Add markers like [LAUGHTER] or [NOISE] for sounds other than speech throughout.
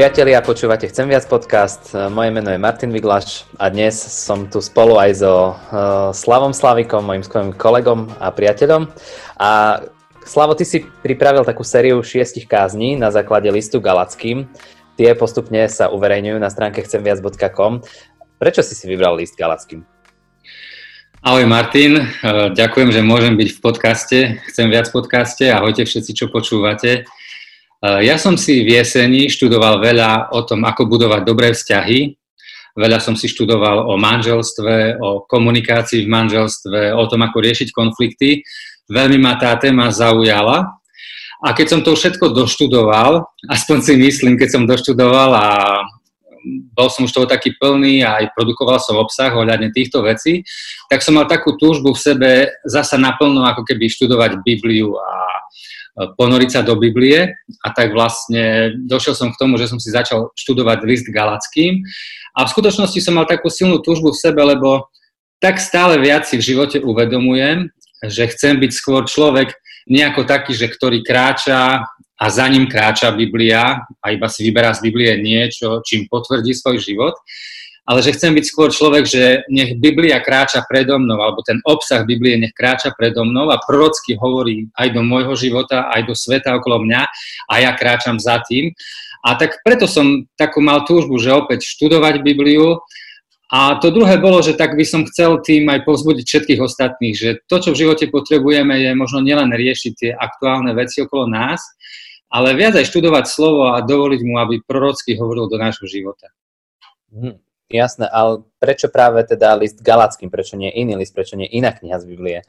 priatelia, počúvate Chcem viac podcast. Moje meno je Martin Viglaš a dnes som tu spolu aj so uh, Slavom Slavikom, mojim skvelým kolegom a priateľom. A Slavo, ty si pripravil takú sériu šiestich kázní na základe listu Galackým. Tie postupne sa uverejňujú na stránke chcemviac.com. Prečo si si vybral list Galackým? Ahoj Martin, ďakujem, že môžem byť v podcaste, chcem viac podcaste, ahojte všetci, čo počúvate. Eh, ja som si v jeseni študoval veľa o tom, ako budovať dobré vzťahy. Veľa som si študoval o manželstve, o komunikácii v manželstve, o tom, ako riešiť konflikty. Veľmi ma tá téma zaujala. A keď som to všetko doštudoval, aspoň si myslím, keď som doštudoval a bol som už toho taký plný a aj produkoval som obsah ohľadne týchto vecí, tak som mal takú túžbu v sebe zasa naplno ako keby študovať Bibliu a ponoriť sa do Biblie. A tak vlastne došiel som k tomu, že som si začal študovať list Galackým. A v skutočnosti som mal takú silnú túžbu v sebe, lebo tak stále viac si v živote uvedomujem, že chcem byť skôr človek nejako taký, že ktorý kráča a za ním kráča Biblia a iba si vyberá z Biblie niečo, čím potvrdí svoj život, ale že chcem byť skôr človek, že nech Biblia kráča predo mnou, alebo ten obsah Biblie nech kráča predo mnou a prorocky hovorí aj do môjho života, aj do sveta okolo mňa a ja kráčam za tým. A tak preto som takú mal túžbu, že opäť študovať Bibliu. A to druhé bolo, že tak by som chcel tým aj povzbudiť všetkých ostatných, že to, čo v živote potrebujeme, je možno nielen riešiť tie aktuálne veci okolo nás, ale viac aj študovať slovo a dovoliť mu, aby prorocky hovoril do nášho života. Hmm. Jasné, ale prečo práve teda list Galackým, prečo nie iný list, prečo nie iná kniha z Biblie?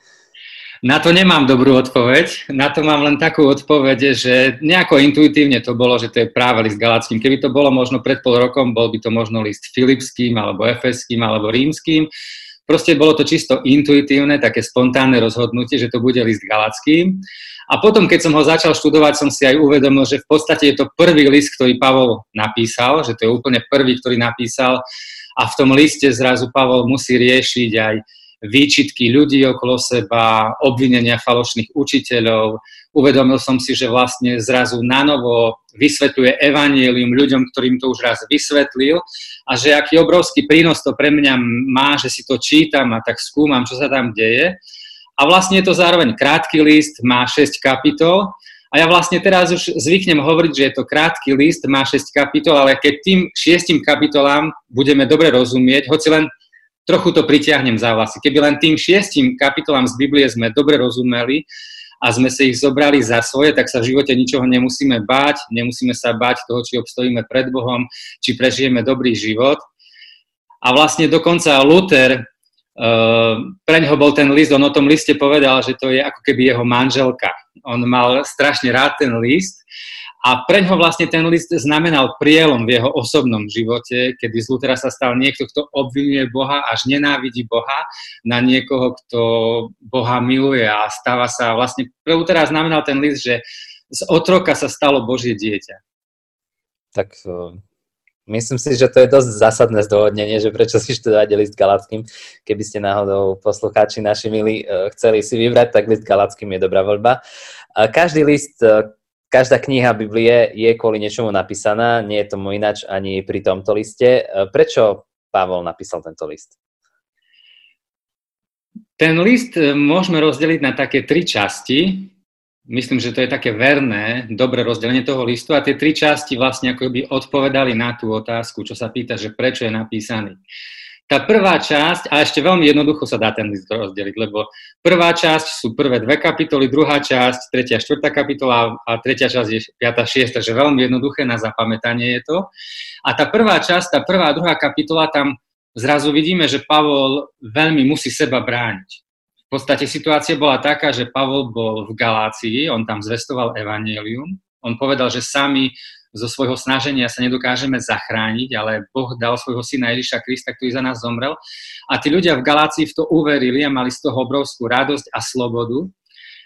Na to nemám dobrú odpoveď. Na to mám len takú odpoveď, že nejako intuitívne to bolo, že to je práve list Galackým. Keby to bolo možno pred pol rokom, bol by to možno list Filipským, alebo Efeským, alebo Rímským. Proste bolo to čisto intuitívne, také spontánne rozhodnutie, že to bude list Galackým. A potom, keď som ho začal študovať, som si aj uvedomil, že v podstate je to prvý list, ktorý Pavol napísal, že to je úplne prvý, ktorý napísal a v tom liste zrazu Pavol musí riešiť aj výčitky ľudí okolo seba, obvinenia falošných učiteľov. Uvedomil som si, že vlastne zrazu nanovo vysvetľuje evanielium ľuďom, ktorým to už raz vysvetlil a že aký obrovský prínos to pre mňa má, že si to čítam a tak skúmam, čo sa tam deje. A vlastne je to zároveň krátky list, má 6 kapitol a ja vlastne teraz už zvyknem hovoriť, že je to krátky list, má 6 kapitol, ale keď tým 6 kapitolám budeme dobre rozumieť, hoci len trochu to pritiahnem za vlasy. Keby len tým 6 kapitolám z Biblie sme dobre rozumeli a sme si ich zobrali za svoje, tak sa v živote ničoho nemusíme báť, nemusíme sa báť toho, či obstojíme pred Bohom, či prežijeme dobrý život. A vlastne dokonca Luther Uh, pre neho bol ten list, on o tom liste povedal, že to je ako keby jeho manželka. On mal strašne rád ten list a pre ňoho vlastne ten list znamenal prielom v jeho osobnom živote, kedy z Lutera sa stal niekto, kto obvinuje Boha, až nenávidí Boha, na niekoho, kto Boha miluje a stáva sa vlastne, pre Lutera znamenal ten list, že z otroka sa stalo Božie dieťa. Tak Myslím si, že to je dosť zásadné zdôvodnenie, že prečo si študovať list Galackým. Keby ste náhodou poslucháči naši milí e, chceli si vybrať, tak list Galackým je dobrá voľba. Každý list, každá kniha Biblie je kvôli niečomu napísaná, nie je tomu ináč ani pri tomto liste. E, prečo Pavol napísal tento list? Ten list môžeme rozdeliť na také tri časti myslím, že to je také verné, dobré rozdelenie toho listu a tie tri časti vlastne ako by odpovedali na tú otázku, čo sa pýta, že prečo je napísaný. Tá prvá časť, a ešte veľmi jednoducho sa dá ten list rozdeliť, lebo prvá časť sú prvé dve kapitoly, druhá časť, tretia, štvrtá kapitola a tretia časť je piata, šiesta, takže veľmi jednoduché na zapamätanie je to. A tá prvá časť, tá prvá a druhá kapitola, tam zrazu vidíme, že Pavol veľmi musí seba brániť v podstate situácia bola taká, že Pavol bol v Galácii, on tam zvestoval evanelium, on povedal, že sami zo svojho snaženia sa nedokážeme zachrániť, ale Boh dal svojho syna Ježiša Krista, ktorý za nás zomrel. A tí ľudia v Galácii v to uverili a mali z toho obrovskú radosť a slobodu.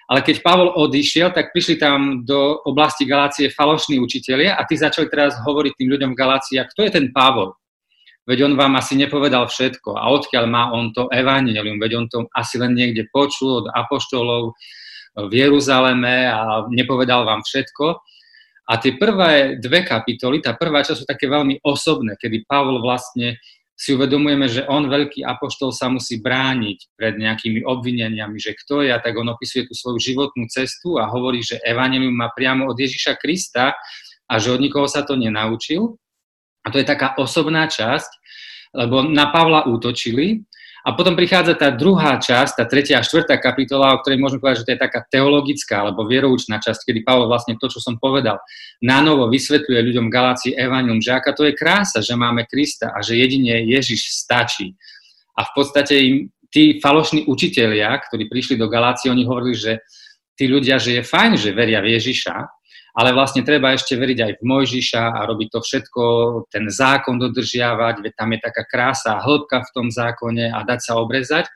Ale keď Pavol odišiel, tak prišli tam do oblasti Galácie falošní učitelia a tí začali teraz hovoriť tým ľuďom v Galácii, kto je ten Pavol? veď on vám asi nepovedal všetko. A odkiaľ má on to evanelium? Veď on to asi len niekde počul od apoštolov v Jeruzaleme a nepovedal vám všetko. A tie prvé dve kapitoly, tá prvá časť sú také veľmi osobné, kedy Pavol vlastne si uvedomujeme, že on, veľký apoštol, sa musí brániť pred nejakými obvineniami, že kto je, a tak on opisuje tú svoju životnú cestu a hovorí, že evanelium má priamo od Ježiša Krista a že od nikoho sa to nenaučil. A to je taká osobná časť, lebo na Pavla útočili a potom prichádza tá druhá časť, tá tretia a štvrtá kapitola, o ktorej môžeme povedať, že to je taká teologická alebo vieroučná časť, kedy Pavol vlastne to, čo som povedal, na novo vysvetľuje ľuďom Galácii Evangelium, že aká to je krása, že máme Krista a že jedine Ježiš stačí. A v podstate im tí falošní učitelia, ktorí prišli do Galácie, oni hovorili, že tí ľudia, že je fajn, že veria v Ježiša, ale vlastne treba ešte veriť aj v Mojžiša a robiť to všetko, ten zákon dodržiavať, veď tam je taká krása a hĺbka v tom zákone a dať sa obrezať.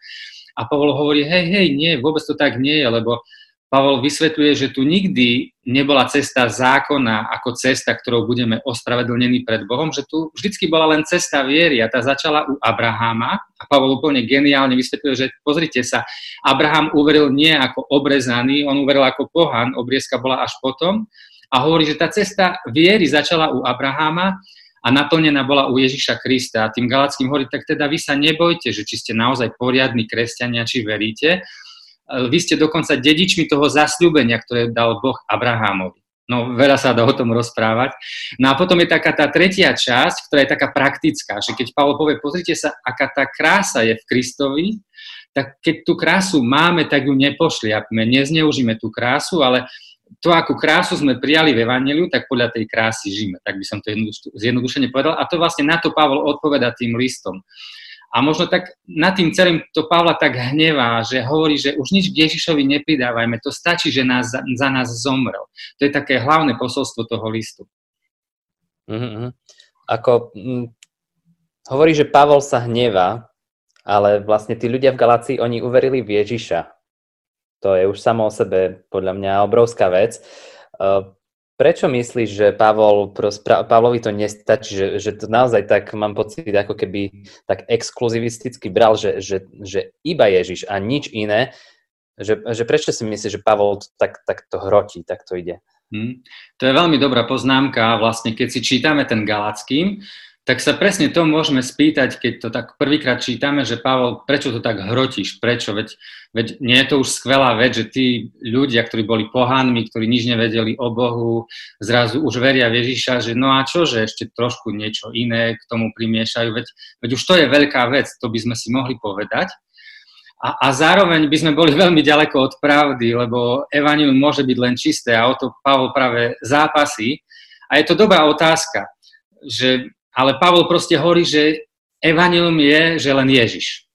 A Pavol hovorí, hej, hej, nie, vôbec to tak nie je, lebo Pavol vysvetľuje, že tu nikdy nebola cesta zákona ako cesta, ktorou budeme ospravedlnení pred Bohom, že tu vždycky bola len cesta viery a tá začala u Abraháma a Pavol úplne geniálne vysvetľuje, že pozrite sa, Abraham uveril nie ako obrezaný, on uveril ako pohan, obriezka bola až potom a hovorí, že tá cesta viery začala u Abraháma a naplnená bola u Ježiša Krista. A tým Galackým hovorí, tak teda vy sa nebojte, že či ste naozaj poriadni kresťania, či veríte. Vy ste dokonca dedičmi toho zasľúbenia, ktoré dal Boh Abrahámovi. No, veľa sa dá o tom rozprávať. No a potom je taká tá tretia časť, ktorá je taká praktická, že keď Pavol povie, pozrite sa, aká tá krása je v Kristovi, tak keď tú krásu máme, tak ju nepošliapme, nezneužíme tú krásu, ale to, akú krásu sme prijali v Evangeliu, tak podľa tej krásy žijeme. Tak by som to zjednodušene povedal. A to vlastne na to Pavol odpoveda tým listom. A možno tak nad tým celým to Pavla tak hnevá, že hovorí, že už nič k Ježišovi nepridávajme, to stačí, že nás, za nás zomrel. To je také hlavné posolstvo toho listu. Mm-hmm. Ako, hm, hovorí, že Pavol sa hnevá, ale vlastne tí ľudia v Galácii, oni uverili v Ježiša. To je už samo o sebe podľa mňa obrovská vec. Prečo myslíš, že Pavol, Pavlovi to nestačí, že, že to naozaj tak mám pocit, ako keby tak exkluzivisticky bral, že, že, že iba Ježiš a nič iné, že, že prečo si myslíš, že Pavol to tak, tak to hrotí, tak to ide? Hmm. To je veľmi dobrá poznámka. Vlastne, keď si čítame ten Galackým, tak sa presne to môžeme spýtať, keď to tak prvýkrát čítame, že Pavol, prečo to tak hrotíš, prečo? Veď, veď nie je to už skvelá vec, že tí ľudia, ktorí boli pohánmi, ktorí nič nevedeli o Bohu, zrazu už veria v Ježiša, že no a čo, že ešte trošku niečo iné k tomu primiešajú, veď, veď už to je veľká vec, to by sme si mohli povedať. A, a zároveň by sme boli [LAUGHS] veľmi ďaleko od pravdy, lebo Evangelium môže byť len čisté a o to Pavol práve zápasí. A je to dobrá otázka, že ale Pavol proste hovorí, že evanilium je, že len Ježiš.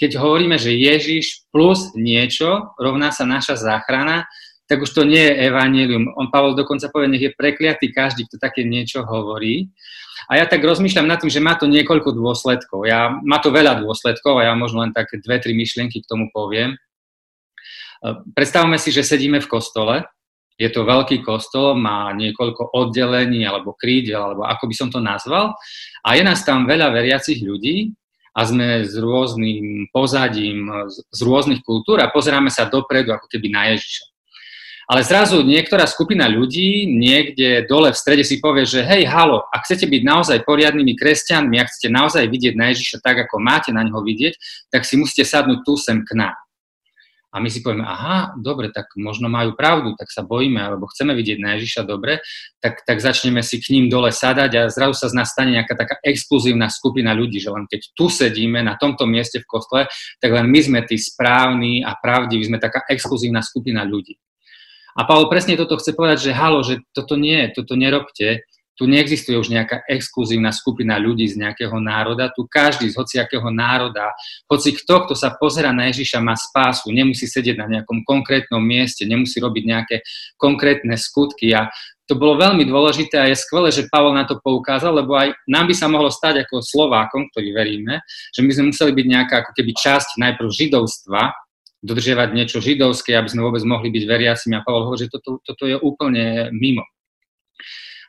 Keď hovoríme, že Ježiš plus niečo rovná sa naša záchrana, tak už to nie je evanilium. On Pavol dokonca povie, nech je prekliatý každý, kto také niečo hovorí. A ja tak rozmýšľam nad tým, že má to niekoľko dôsledkov. Ja, má to veľa dôsledkov a ja možno len také dve, tri myšlienky k tomu poviem. Predstavme si, že sedíme v kostole je to veľký kostol, má niekoľko oddelení alebo krídel, alebo ako by som to nazval. A je nás tam veľa veriacich ľudí a sme s rôznym pozadím, z rôznych kultúr a pozeráme sa dopredu ako keby na Ježiša. Ale zrazu niektorá skupina ľudí niekde dole v strede si povie, že hej, halo, ak chcete byť naozaj poriadnymi kresťanmi, ak chcete naozaj vidieť na Ježiša tak, ako máte na neho vidieť, tak si musíte sadnúť tu sem k nám. A my si povieme, aha, dobre, tak možno majú pravdu, tak sa bojíme, alebo chceme vidieť na Ježiša dobre, tak, tak začneme si k ním dole sadať a zrazu sa z nás stane nejaká taká exkluzívna skupina ľudí, že len keď tu sedíme na tomto mieste v kostole, tak len my sme tí správni a pravdiví, sme taká exkluzívna skupina ľudí. A Pavel presne toto chce povedať, že halo, že toto nie, toto nerobte, tu neexistuje už nejaká exkluzívna skupina ľudí z nejakého národa, tu každý z hociakého národa, hoci kto, kto sa pozera na Ježiša, má spásu, nemusí sedieť na nejakom konkrétnom mieste, nemusí robiť nejaké konkrétne skutky. A to bolo veľmi dôležité a je skvelé, že Pavol na to poukázal, lebo aj nám by sa mohlo stať ako Slovákom, ktorí veríme, že my sme museli byť nejaká ako keby časť najprv židovstva, dodržiavať niečo židovské, aby sme vôbec mohli byť veriacimi. A Pavol hovorí, že toto, toto je úplne mimo.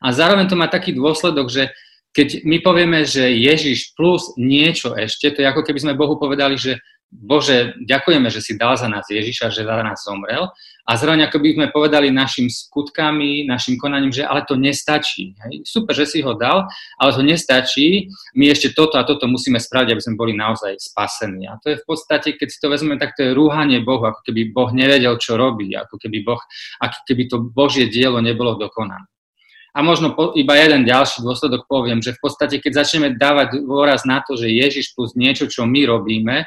A zároveň to má taký dôsledok, že keď my povieme, že Ježiš plus niečo ešte, to je ako keby sme Bohu povedali, že Bože, ďakujeme, že si dal za nás Ježiša, že za nás zomrel, a zároveň ako by sme povedali našim skutkami, našim konaním, že ale to nestačí. Hej. Super, že si ho dal, ale to nestačí. My ešte toto a toto musíme spraviť, aby sme boli naozaj spasení. A to je v podstate, keď si to vezmeme, tak to je rúhanie Bohu, ako keby Boh nevedel, čo robí, ako keby, boh, ako keby to Božie dielo nebolo dokonané. A možno po, iba jeden ďalší dôsledok poviem, že v podstate, keď začneme dávať dôraz na to, že Ježiš plus niečo, čo my robíme,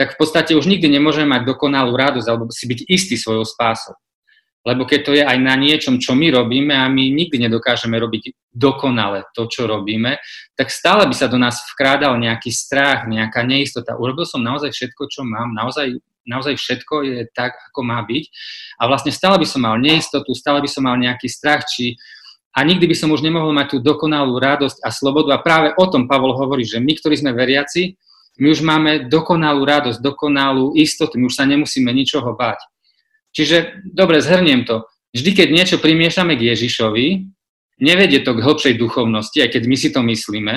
tak v podstate už nikdy nemôžeme mať dokonalú radosť alebo si byť istý svojou spásou. Lebo keď to je aj na niečom, čo my robíme a my nikdy nedokážeme robiť dokonale to, čo robíme, tak stále by sa do nás vkrádal nejaký strach, nejaká neistota. Urobil som naozaj všetko, čo mám, naozaj, naozaj všetko je tak, ako má byť. A vlastne stále by som mal neistotu, stále by som mal nejaký strach, či a nikdy by som už nemohol mať tú dokonalú radosť a slobodu. A práve o tom Pavol hovorí, že my, ktorí sme veriaci, my už máme dokonalú radosť, dokonalú istotu, my už sa nemusíme ničoho báť. Čiže, dobre, zhrniem to. Vždy, keď niečo primiešame k Ježišovi, nevedie to k hlbšej duchovnosti, aj keď my si to myslíme,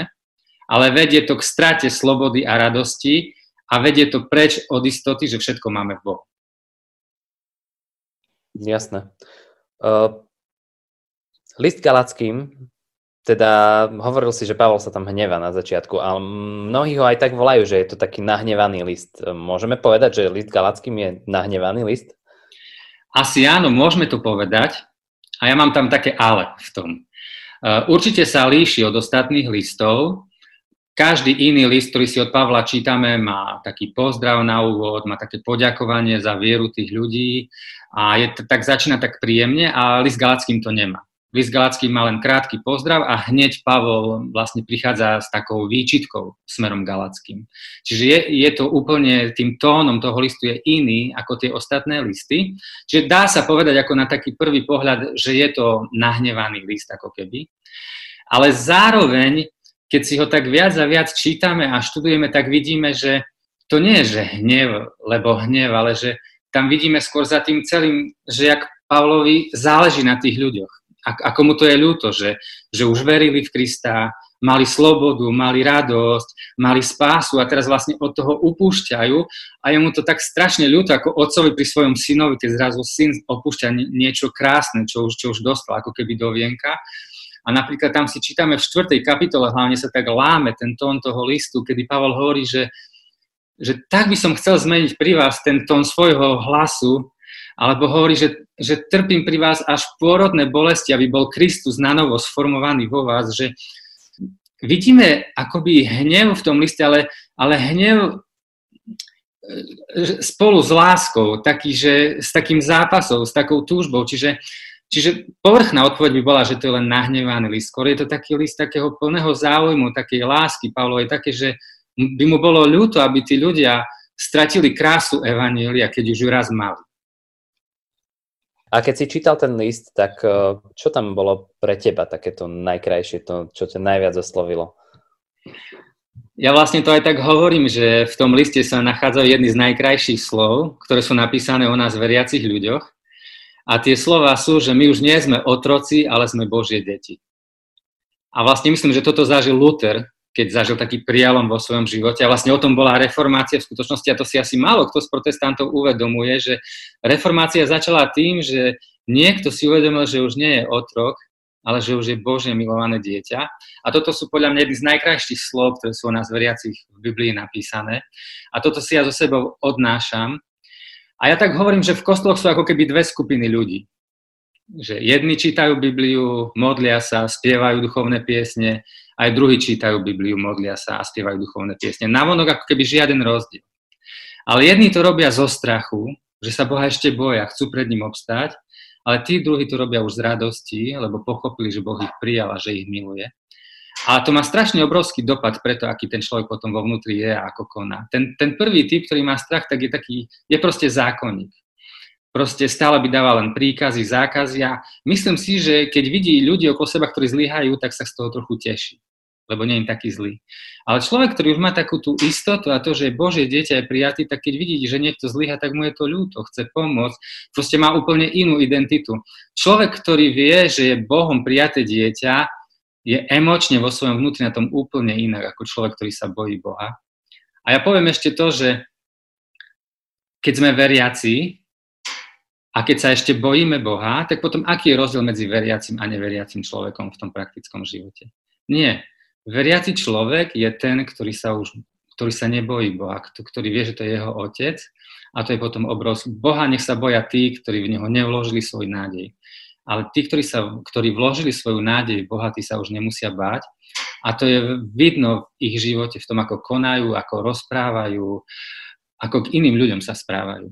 ale vedie to k strate slobody a radosti a vedie to preč od istoty, že všetko máme v Bohu. Jasné. Uh, List Galackým, teda hovoril si, že Pavol sa tam hneva na začiatku, ale mnohí ho aj tak volajú, že je to taký nahnevaný list. Môžeme povedať, že list Galackým je nahnevaný list? Asi áno, môžeme to povedať. A ja mám tam také ale v tom. Určite sa líši od ostatných listov. Každý iný list, ktorý si od Pavla čítame, má taký pozdrav na úvod, má také poďakovanie za vieru tých ľudí a je, tak začína tak príjemne a list Galackým to nemá. List Galacký má len krátky pozdrav a hneď Pavol vlastne prichádza s takou výčitkou smerom Galackým. Čiže je, je to úplne, tým tónom toho listu je iný ako tie ostatné listy. Čiže dá sa povedať ako na taký prvý pohľad, že je to nahnevaný list ako keby. Ale zároveň, keď si ho tak viac a viac čítame a študujeme, tak vidíme, že to nie je, že hnev, lebo hnev, ale že tam vidíme skôr za tým celým, že jak Pavlovi záleží na tých ľuďoch ako mu to je ľúto, že, že už verili v Krista, mali slobodu, mali radosť, mali spásu a teraz vlastne od toho upúšťajú a je mu to tak strašne ľúto ako otcovi pri svojom synovi, keď zrazu syn opúšťa niečo krásne, čo už, čo už dostal ako keby do vienka. A napríklad tam si čítame v 4. kapitole, hlavne sa tak láme ten tón toho listu, kedy Pavol hovorí, že, že tak by som chcel zmeniť pri vás ten tón svojho hlasu, alebo hovorí, že, že trpím pri vás až pôrodné bolesti, aby bol Kristus na novo sformovaný vo vás, že vidíme akoby hnev v tom liste, ale, ale hnev e, spolu s láskou, taký, že s takým zápasom, s takou túžbou. Čiže, čiže povrchná odpoveď by bola, že to je len nahnevaný list. Skôr je to taký list takého plného záujmu, takej lásky Pavlovej, také, že by mu bolo ľúto, aby tí ľudia stratili krásu Evanielia, keď už ju raz mali. A keď si čítal ten list, tak eh, čo tam bolo pre teba takéto najkrajšie, to, čo ťa najviac oslovilo? Ja vlastne to aj tak hovorím, že v tom liste sa nachádzajú jedny z najkrajších slov, ktoré sú napísané o nás veriacich ľuďoch. A tie slova sú, že my už nie sme otroci, ale sme Božie deti. A vlastne myslím, že toto zažil Luther, keď zažil taký prialom vo svojom živote. A vlastne o tom bola reformácia v skutočnosti a to si asi málo kto z protestantov uvedomuje, že reformácia začala tým, že niekto si uvedomil, že už nie je otrok, ale že už je Božie milované dieťa. A toto sú podľa mňa jedny z najkrajších slov, ktoré sú o nás veriacich v Biblii napísané. A toto si ja so sebou odnášam. A ja tak hovorím, že v kostoloch sú ako keby dve skupiny ľudí. Že jedni čítajú Bibliu, modlia sa, spievajú duchovné piesne aj druhí čítajú Bibliu, modlia sa a spievajú duchovné piesne. Navonok ako keby žiaden rozdiel. Ale jedni to robia zo strachu, že sa Boha ešte boja, chcú pred ním obstáť, ale tí druhí to robia už z radosti, lebo pochopili, že Boh ich prijal a že ich miluje. A to má strašne obrovský dopad preto, aký ten človek potom vo vnútri je a ako koná. Ten, ten prvý typ, ktorý má strach, tak je taký, je proste zákonník. Proste stále by dával len príkazy, zákazy a myslím si, že keď vidí ľudí okolo seba, ktorí zlyhajú, tak sa z toho trochu teší lebo nie je taký zlý. Ale človek, ktorý už má takú tú istotu a to, že Božie dieťa je prijatý, tak keď vidí, že niekto zlyha, tak mu je to ľúto, chce pomôcť, proste má úplne inú identitu. Človek, ktorý vie, že je Bohom prijaté dieťa, je emočne vo svojom vnútri na tom úplne inak ako človek, ktorý sa bojí Boha. A ja poviem ešte to, že keď sme veriaci, A keď sa ešte bojíme Boha, tak potom aký je rozdiel medzi veriacim a neveriacim človekom v tom praktickom živote? Nie. Veriaci človek je ten, ktorý sa už ktorý sa nebojí Boha, ktorý vie, že to je jeho otec a to je potom obrovský. Boha nech sa boja tí, ktorí v neho nevložili svoj nádej. Ale tí, ktorí, sa, ktorí vložili svoju nádej v Boha, tí sa už nemusia báť. A to je vidno v ich živote, v tom, ako konajú, ako rozprávajú, ako k iným ľuďom sa správajú.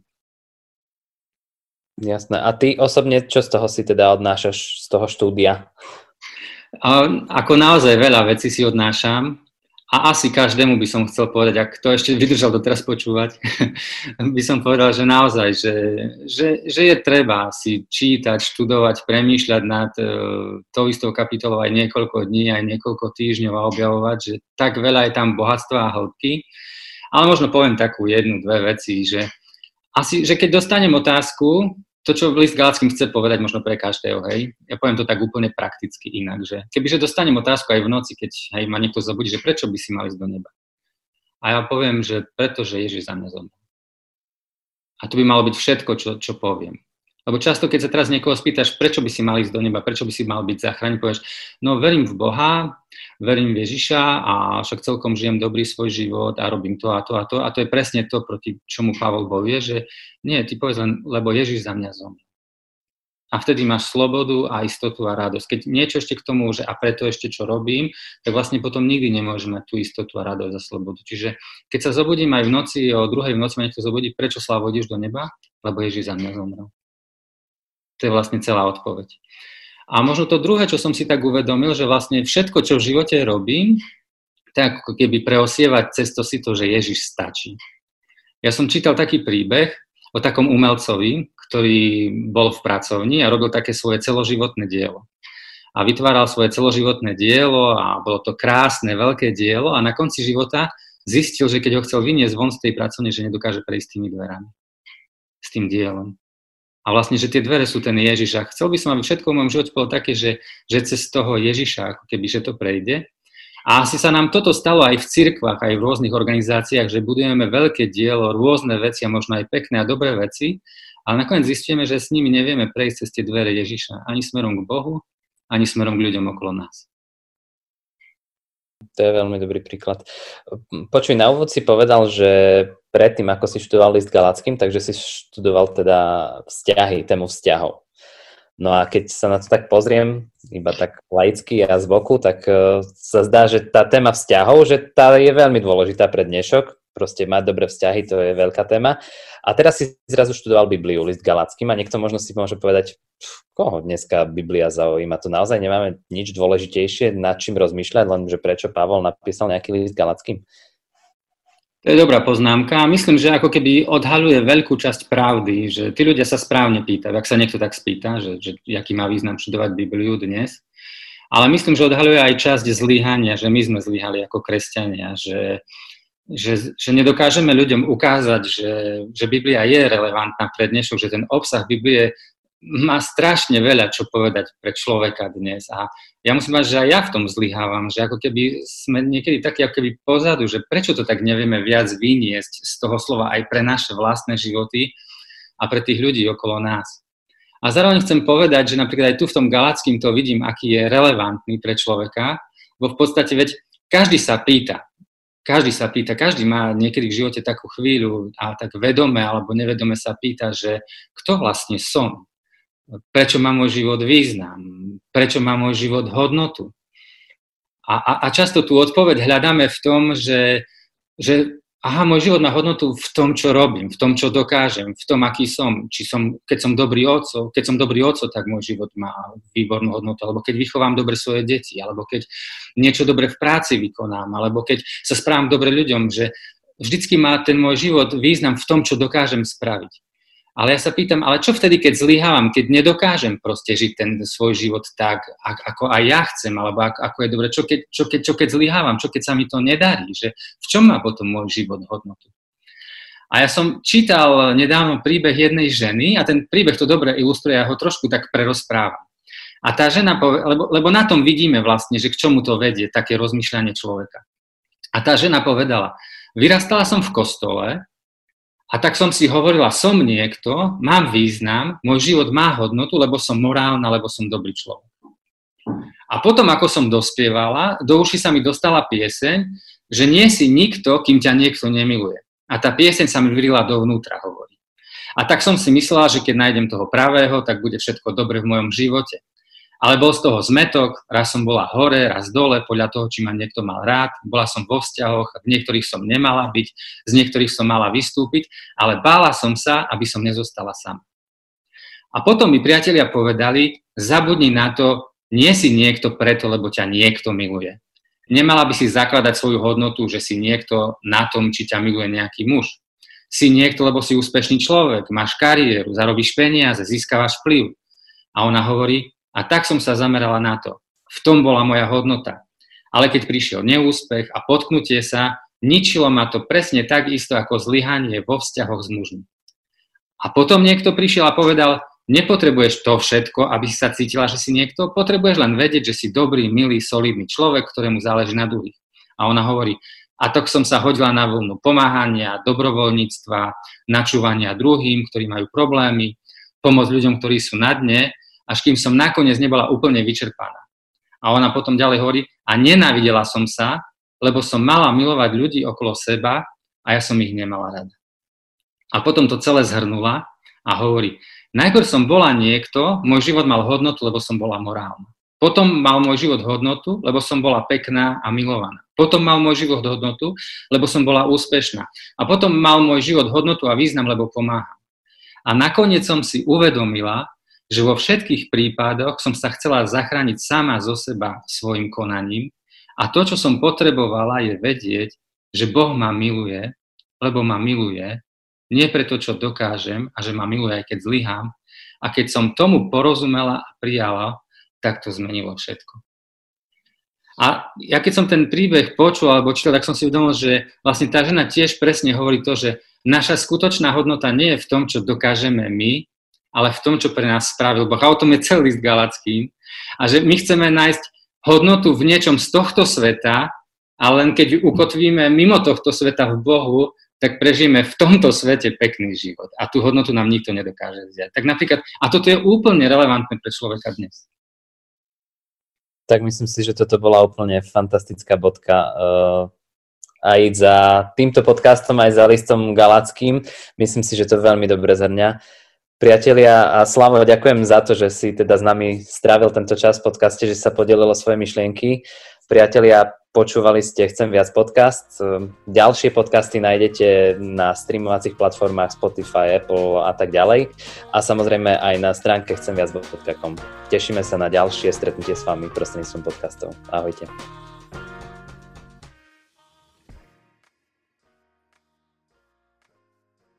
Jasné. A ty osobne, čo z toho si teda odnášaš, z toho štúdia? A, ako naozaj veľa vecí si odnášam. A asi každému by som chcel povedať, ak to ešte vydržal doteraz počúvať, [LAUGHS] by som povedal, že naozaj, že, že, že je treba si čítať, študovať, premýšľať nad uh, tou istou kapitolou aj niekoľko dní, aj niekoľko týždňov a objavovať, že tak veľa je tam bohatstva a hĺbky. Ale možno poviem takú jednu, dve veci, že asi, že keď dostanem otázku, to, čo list Galackým chce povedať možno pre každého, hej, ja poviem to tak úplne prakticky inak, že kebyže dostanem otázku aj v noci, keď hej, ma niekto zabudí, že prečo by si mal ísť do neba. A ja poviem, že preto, že Ježiš za mňa zomrel. A to by malo byť všetko, čo, čo poviem. Lebo často, keď sa teraz niekoho spýtaš, prečo by si mal ísť do neba, prečo by si mal byť zachránený, povieš, no verím v Boha, verím v Ježiša a však celkom žijem dobrý svoj život a robím to a to a to. A to je presne to, proti čomu Pavol bojuje, že nie, ty povedz len, lebo Ježiš za mňa zomrel. A vtedy máš slobodu a istotu a radosť. Keď niečo ešte k tomu, že a preto ešte čo robím, tak vlastne potom nikdy nemôžeš mať tú istotu a radosť a slobodu. Čiže keď sa zobudím aj v noci, o druhej v noci ma niekto zobudí, prečo slávo do neba? Lebo Ježiš za mňa zomrel. To je vlastne celá odpoveď. A možno to druhé, čo som si tak uvedomil, že vlastne všetko, čo v živote robím, tak ako keby preosievať cez to si to, že Ježiš stačí. Ja som čítal taký príbeh o takom umelcovi, ktorý bol v pracovni a robil také svoje celoživotné dielo. A vytváral svoje celoživotné dielo a bolo to krásne, veľké dielo a na konci života zistil, že keď ho chcel vyniesť von z tej pracovne, že nedokáže prejsť tými dverami. S tým dielom. A vlastne, že tie dvere sú ten Ježiš. A chcel by som, aby všetko v môjom živote bolo také, že, že cez toho Ježiša, ako keby, že to prejde. A asi sa nám toto stalo aj v cirkvách, aj v rôznych organizáciách, že budujeme veľké dielo, rôzne veci a možno aj pekné a dobré veci, ale nakoniec zistíme, že s nimi nevieme prejsť cez tie dvere Ježiša, ani smerom k Bohu, ani smerom k ľuďom okolo nás. To je veľmi dobrý príklad. Počuj, na úvod si povedal, že predtým, ako si študoval list Galackým, takže si študoval teda vzťahy, tému vzťahov. No a keď sa na to tak pozriem, iba tak laicky a z boku, tak uh, sa zdá, že tá téma vzťahov, že tá je veľmi dôležitá pre dnešok, proste mať dobré vzťahy, to je veľká téma. A teraz si zrazu študoval Bibliu, list Galackým a niekto možno si môže povedať, koho dneska Biblia zaujíma, to naozaj nemáme nič dôležitejšie, nad čím rozmýšľať, len že prečo Pavol napísal nejaký list Galackým. To je dobrá poznámka. Myslím, že ako keby odhaluje veľkú časť pravdy, že tí ľudia sa správne pýtajú, ak sa niekto tak spýta, že, že aký má význam študovať Bibliu dnes. Ale myslím, že odhaluje aj časť zlyhania, že my sme zlyhali ako kresťania, že, že, že nedokážeme ľuďom ukázať, že, že Biblia je relevantná pre dnešok, že ten obsah Biblie má strašne veľa čo povedať pre človeka dnes. A ja musím mať, že aj ja v tom zlyhávam, že ako keby sme niekedy takí ako keby pozadu, že prečo to tak nevieme viac vyniesť z toho slova aj pre naše vlastné životy a pre tých ľudí okolo nás. A zároveň chcem povedať, že napríklad aj tu v tom Galackým to vidím, aký je relevantný pre človeka, bo v podstate veď každý sa pýta, každý sa pýta, každý má niekedy v živote takú chvíľu a tak vedome alebo nevedome sa pýta, že kto vlastne som, prečo má môj život význam, prečo má môj život hodnotu. A, a, a často tú odpoveď hľadáme v tom, že, že aha, môj život má hodnotu v tom, čo robím, v tom, čo dokážem, v tom, aký som. Či som, keď som dobrý oco, keď som dobrý oco, tak môj život má výbornú hodnotu. Alebo keď vychovám dobre svoje deti, alebo keď niečo dobre v práci vykonám, alebo keď sa správam dobre ľuďom, že vždycky má ten môj život význam v tom, čo dokážem spraviť. Ale ja sa pýtam, ale čo vtedy, keď zlyhávam, keď nedokážem proste žiť ten svoj život tak, ako aj ja chcem, alebo ako, je dobre, čo keď, čo, keď, čo keď zlyhávam, čo keď sa mi to nedarí, že v čom má potom môj život hodnotu. A ja som čítal nedávno príbeh jednej ženy a ten príbeh to dobre ilustruje, ja ho trošku tak prerozprávam. A tá žena, lebo, lebo na tom vidíme vlastne, že k čomu to vedie, také rozmýšľanie človeka. A tá žena povedala, vyrastala som v kostole A tak som si hovorila, som niekto, mám význam, môj život má hodnotu, lebo som morálna, lebo som dobrý človek. A potom, ako som dospievala, do uši sa mi dostala pieseň, že nie si nikto, kým ťa niekto nemiluje. A tá pieseň sa mi vrila dovnútra, hovorí. A tak som si myslela, že keď nájdem toho pravého, tak bude všetko dobre v mojom živote. Ale bol z toho zmetok, raz som bola hore, raz dole, podľa toho, či ma niekto mal rád, bola som vo vzťahoch, v niektorých som nemala byť, z niektorých som mala vystúpiť, ale bála som sa, aby som nezostala sama. A potom mi priatelia povedali, zabudni na to, nie si niekto preto, lebo ťa niekto miluje. Nemala by si zakladať svoju hodnotu, že si niekto na tom, či ťa miluje nejaký muž. Si niekto, lebo si úspešný človek, máš kariéru, zarobíš peniaze, získavaš vplyv. A ona hovorí, a tak som sa zamerala na to. V tom bola moja hodnota. Ale keď prišiel neúspech a potknutie sa, ničilo ma to presne tak isto ako zlyhanie vo vzťahoch s mužmi. A potom niekto prišiel a povedal, nepotrebuješ to všetko, aby si sa cítila, že si niekto, potrebuješ len vedieť, že si dobrý, milý, solidný človek, ktorému záleží na druhých. A ona hovorí, a tak som sa hodila na vlnu pomáhania, dobrovoľníctva, načúvania druhým, ktorí majú problémy, pomôcť ľuďom, ktorí sú na dne až kým som nakoniec nebola úplne vyčerpaná. A ona potom ďalej hovorí, a nenávidela som sa, lebo som mala milovať ľudí okolo seba a ja som ich nemala rada. A potom to celé zhrnula a hovorí, najprv som bola niekto, môj život mal hodnotu, lebo som bola morálna. Potom mal môj život hodnotu, lebo som bola pekná a milovaná. Potom mal môj život hodnotu, lebo som bola úspešná. A potom mal môj život hodnotu a význam, lebo pomáham. A nakoniec som si uvedomila, že vo všetkých prípadoch som sa chcela zachrániť sama zo seba svojim konaním a to, čo som potrebovala, je vedieť, že Boh ma miluje, lebo ma miluje, nie preto, čo dokážem a že ma miluje, aj keď zlyhám. A keď som tomu porozumela a prijala, tak to zmenilo všetko. A ja keď som ten príbeh počul alebo čítal, tak som si uvedomil, že vlastne tá žena tiež presne hovorí to, že naša skutočná hodnota nie je v tom, čo dokážeme my, ale v tom, čo pre nás spravil Boh. A o tom je celý list Galackým. A že my chceme nájsť hodnotu v niečom z tohto sveta, a len keď ukotvíme mimo tohto sveta v Bohu, tak prežijeme v tomto svete pekný život. A tú hodnotu nám nikto nedokáže vziať. Tak napríklad, a toto je úplne relevantné pre človeka dnes. Tak myslím si, že toto bola úplne fantastická bodka. Uh, aj za týmto podcastom, aj za listom Galackým. Myslím si, že to veľmi dobre zhrňa. Priatelia a Slavo, ďakujem za to, že si teda s nami strávil tento čas v podcaste, že sa podelilo svoje myšlienky. Priatelia, počúvali ste Chcem viac podcast. Ďalšie podcasty nájdete na streamovacích platformách Spotify, Apple a tak ďalej. A samozrejme aj na stránke chcem viac.com. Tešíme sa na ďalšie stretnutie s vami prostredníctvom podcastov. Ahojte.